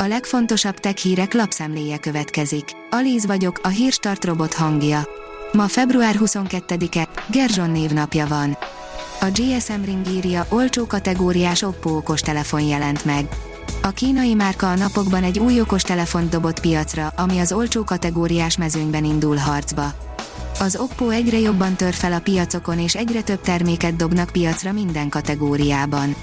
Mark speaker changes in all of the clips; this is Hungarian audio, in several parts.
Speaker 1: A legfontosabb tech hírek lapszemléje következik. Alíz vagyok, a hírstart robot hangja. Ma február 22-e, Gerzson névnapja van. A GSM Ring írja, olcsó kategóriás Oppo okostelefon jelent meg. A kínai márka a napokban egy új okostelefont dobott piacra, ami az olcsó kategóriás mezőnyben indul harcba. Az Oppo egyre jobban tör fel a piacokon és egyre több terméket dobnak piacra minden kategóriában.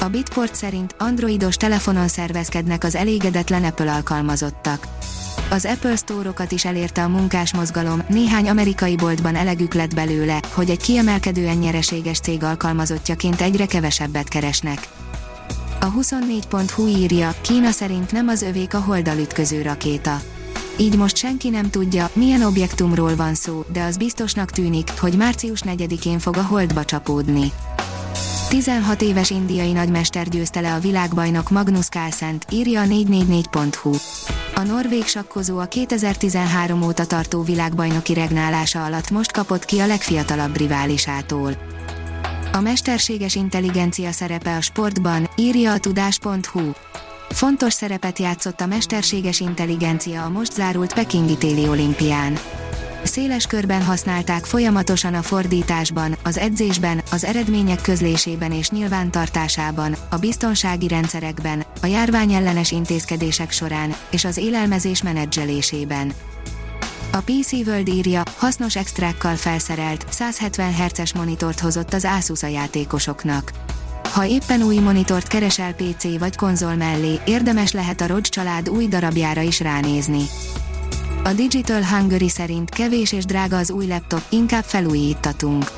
Speaker 1: A Bitport szerint androidos telefonon szervezkednek az elégedetlen Apple alkalmazottak. Az Apple Store-okat is elérte a munkás mozgalom, néhány amerikai boltban elegük lett belőle, hogy egy kiemelkedően nyereséges cég alkalmazottjaként egyre kevesebbet keresnek. A 24.hu írja, Kína szerint nem az övék a holdal ütköző rakéta. Így most senki nem tudja, milyen objektumról van szó, de az biztosnak tűnik, hogy március 4-én fog a holdba csapódni. 16 éves indiai nagymester győzte le a világbajnok Magnus Carlsent, írja a 444.hu. A norvég sakkozó a 2013 óta tartó világbajnoki regnálása alatt most kapott ki a legfiatalabb riválisától. A mesterséges intelligencia szerepe a sportban, írja a tudás.hu. Fontos szerepet játszott a mesterséges intelligencia a most zárult Pekingi téli olimpián. Széles körben használták folyamatosan a fordításban, az edzésben, az eredmények közlésében és nyilvántartásában, a biztonsági rendszerekben, a járványellenes intézkedések során, és az élelmezés menedzselésében. A PC World írja, hasznos extrákkal felszerelt, 170 Hz-es monitort hozott az Asus a játékosoknak. Ha éppen új monitort keresel PC vagy konzol mellé, érdemes lehet a ROG család új darabjára is ránézni. A Digital Hungary szerint kevés és drága az új laptop, inkább felújítatunk.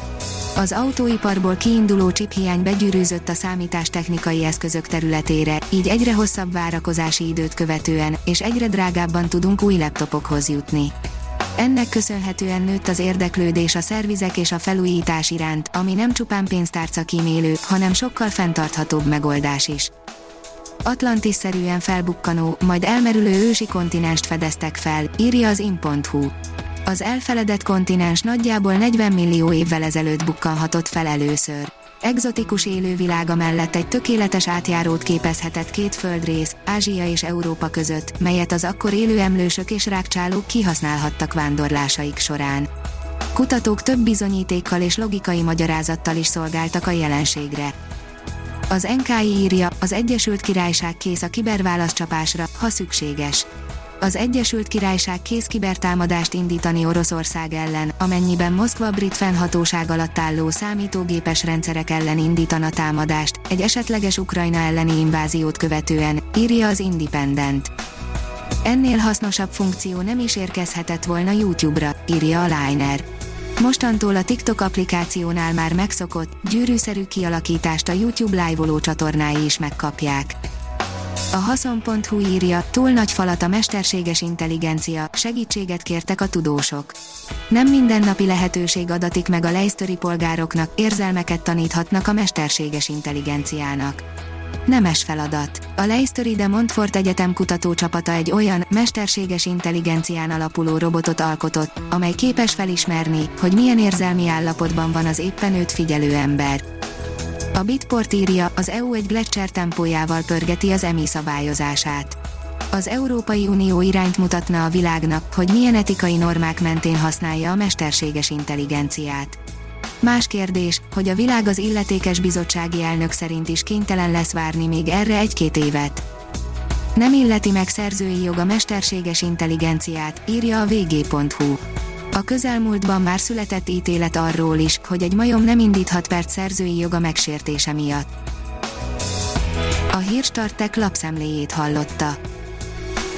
Speaker 1: Az autóiparból kiinduló hiány begyűrűzött a számítástechnikai eszközök területére, így egyre hosszabb várakozási időt követően, és egyre drágábban tudunk új laptopokhoz jutni. Ennek köszönhetően nőtt az érdeklődés a szervizek és a felújítás iránt, ami nem csupán pénztárca kímélő, hanem sokkal fenntarthatóbb megoldás is. Atlantis-szerűen felbukkanó, majd elmerülő ősi kontinenst fedeztek fel, írja az in.hu. Az elfeledett kontinens nagyjából 40 millió évvel ezelőtt bukkanhatott fel először. Egzotikus élővilága mellett egy tökéletes átjárót képezhetett két földrész, Ázsia és Európa között, melyet az akkor élő emlősök és rákcsálók kihasználhattak vándorlásaik során. Kutatók több bizonyítékkal és logikai magyarázattal is szolgáltak a jelenségre. Az NKI írja, az Egyesült Királyság kész a kiberválaszcsapásra, ha szükséges. Az Egyesült Királyság kész kibertámadást indítani Oroszország ellen, amennyiben Moszkva brit fennhatóság alatt álló számítógépes rendszerek ellen indítana támadást, egy esetleges Ukrajna elleni inváziót követően, írja az Independent. Ennél hasznosabb funkció nem is érkezhetett volna YouTube-ra, írja a Liner. Mostantól a TikTok applikációnál már megszokott, gyűrűszerű kialakítást a YouTube live csatornái is megkapják. A haszon.hu írja, túl nagy falat a mesterséges intelligencia, segítséget kértek a tudósok. Nem mindennapi lehetőség adatik meg a lejsztöri polgároknak, érzelmeket taníthatnak a mesterséges intelligenciának. Nemes feladat. A Leicesteri de Montfort Egyetem kutatócsapata egy olyan, mesterséges intelligencián alapuló robotot alkotott, amely képes felismerni, hogy milyen érzelmi állapotban van az éppen őt figyelő ember. A Bitport írja, az EU egy Gletscher tempójával pörgeti az EMI szabályozását. Az Európai Unió irányt mutatna a világnak, hogy milyen etikai normák mentén használja a mesterséges intelligenciát. Más kérdés, hogy a világ az illetékes bizottsági elnök szerint is kénytelen lesz várni még erre egy-két évet. Nem illeti meg szerzői jog a mesterséges intelligenciát, írja a vg.hu. A közelmúltban már született ítélet arról is, hogy egy majom nem indíthat pert szerzői joga megsértése miatt. A hírstartek lapszemléjét hallotta.